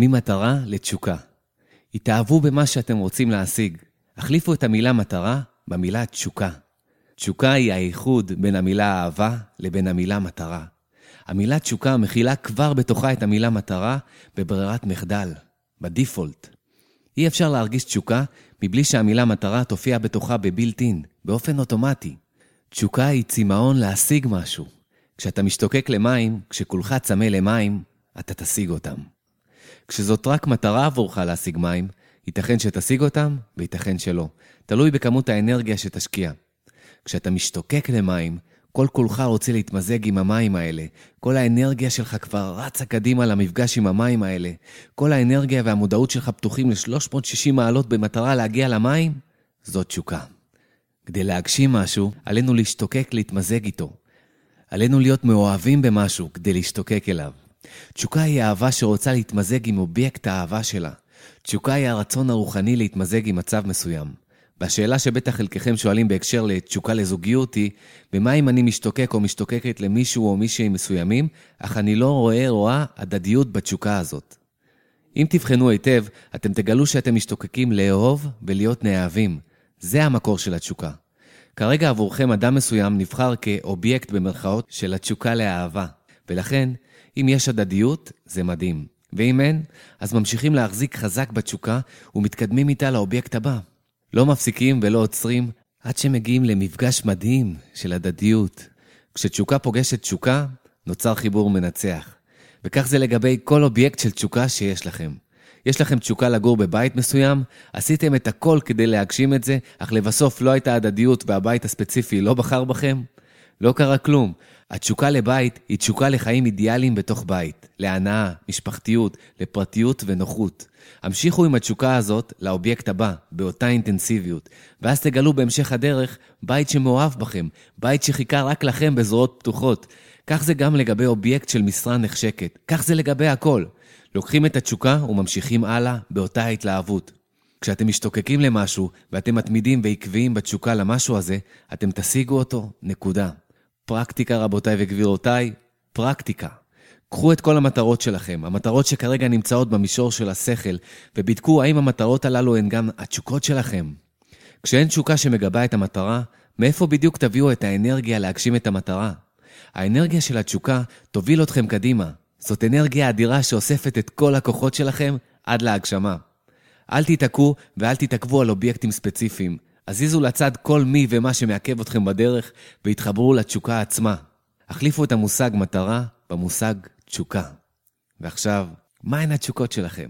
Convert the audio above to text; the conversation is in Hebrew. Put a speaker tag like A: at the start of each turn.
A: ממטרה לתשוקה. התאהבו במה שאתם רוצים להשיג. החליפו את המילה מטרה במילה תשוקה. תשוקה היא האיחוד בין המילה אהבה לבין המילה מטרה. המילה תשוקה מכילה כבר בתוכה את המילה מטרה בברירת מחדל, בדיפולט. אי אפשר להרגיש תשוקה מבלי שהמילה מטרה תופיע בתוכה בבילט אין, באופן אוטומטי. תשוקה היא צמאון להשיג משהו. כשאתה משתוקק למים, כשכולך צמא למים, אתה תשיג אותם. כשזאת רק מטרה עבורך להשיג מים, ייתכן שתשיג אותם וייתכן שלא. תלוי בכמות האנרגיה שתשקיע. כשאתה משתוקק למים, כל כולך רוצה להתמזג עם המים האלה. כל האנרגיה שלך כבר רצה קדימה למפגש עם המים האלה. כל האנרגיה והמודעות שלך פתוחים ל-360 מעלות במטרה להגיע למים, זאת תשוקה. כדי להגשים משהו, עלינו להשתוקק להתמזג איתו. עלינו להיות מאוהבים במשהו כדי להשתוקק אליו. תשוקה היא אהבה שרוצה להתמזג עם אובייקט האהבה שלה. תשוקה היא הרצון הרוחני להתמזג עם מצב מסוים. והשאלה שבטח חלקכם שואלים בהקשר לתשוקה לזוגיות היא, במה אם אני משתוקק או משתוקקת למישהו או מישהי מסוימים, אך אני לא רואה רואה הדדיות בתשוקה הזאת. אם תבחנו היטב, אתם תגלו שאתם משתוקקים לאהוב ולהיות נאהבים. זה המקור של התשוקה. כרגע עבורכם אדם מסוים נבחר כאובייקט במרכאות של התשוקה לאהבה, ולכן, אם יש הדדיות, זה מדהים. ואם אין, אז ממשיכים להחזיק חזק בתשוקה ומתקדמים איתה לאובייקט הבא. לא מפסיקים ולא עוצרים עד שמגיעים למפגש מדהים של הדדיות. כשתשוקה פוגשת תשוקה, נוצר חיבור מנצח. וכך זה לגבי כל אובייקט של תשוקה שיש לכם. יש לכם תשוקה לגור בבית מסוים, עשיתם את הכל כדי להגשים את זה, אך לבסוף לא הייתה הדדיות והבית הספציפי לא בחר בכם? לא קרה כלום. התשוקה לבית היא תשוקה לחיים אידיאליים בתוך בית, להנאה, משפחתיות, לפרטיות ונוחות. המשיכו עם התשוקה הזאת לאובייקט הבא, באותה אינטנסיביות, ואז תגלו בהמשך הדרך בית שמאוהב בכם, בית שחיכה רק לכם בזרועות פתוחות. כך זה גם לגבי אובייקט של משרה נחשקת, כך זה לגבי הכל. לוקחים את התשוקה וממשיכים הלאה באותה התלהבות. כשאתם משתוקקים למשהו ואתם מתמידים ועקביים בתשוקה למשהו הזה, אתם תשיגו אותו, נקודה. פרקטיקה, רבותיי וגבירותיי, פרקטיקה. קחו את כל המטרות שלכם, המטרות שכרגע נמצאות במישור של השכל, ובדקו האם המטרות הללו הן גם התשוקות שלכם. כשאין תשוקה שמגבה את המטרה, מאיפה בדיוק תביאו את האנרגיה להגשים את המטרה? האנרגיה של התשוקה תוביל אתכם קדימה. זאת אנרגיה אדירה שאוספת את כל הכוחות שלכם עד להגשמה. אל תיתקעו ואל תתעכבו על אובייקטים ספציפיים. הזיזו לצד כל מי ומה שמעכב אתכם בדרך, והתחברו לתשוקה עצמה. החליפו את המושג מטרה במושג תשוקה. ועכשיו, מהן התשוקות שלכם?